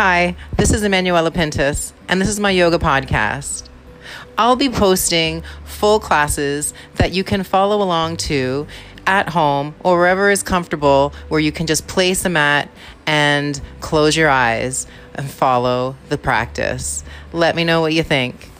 Hi, this is Emanuela Pintus, and this is my yoga podcast. I'll be posting full classes that you can follow along to at home or wherever is comfortable where you can just place a mat and close your eyes and follow the practice. Let me know what you think.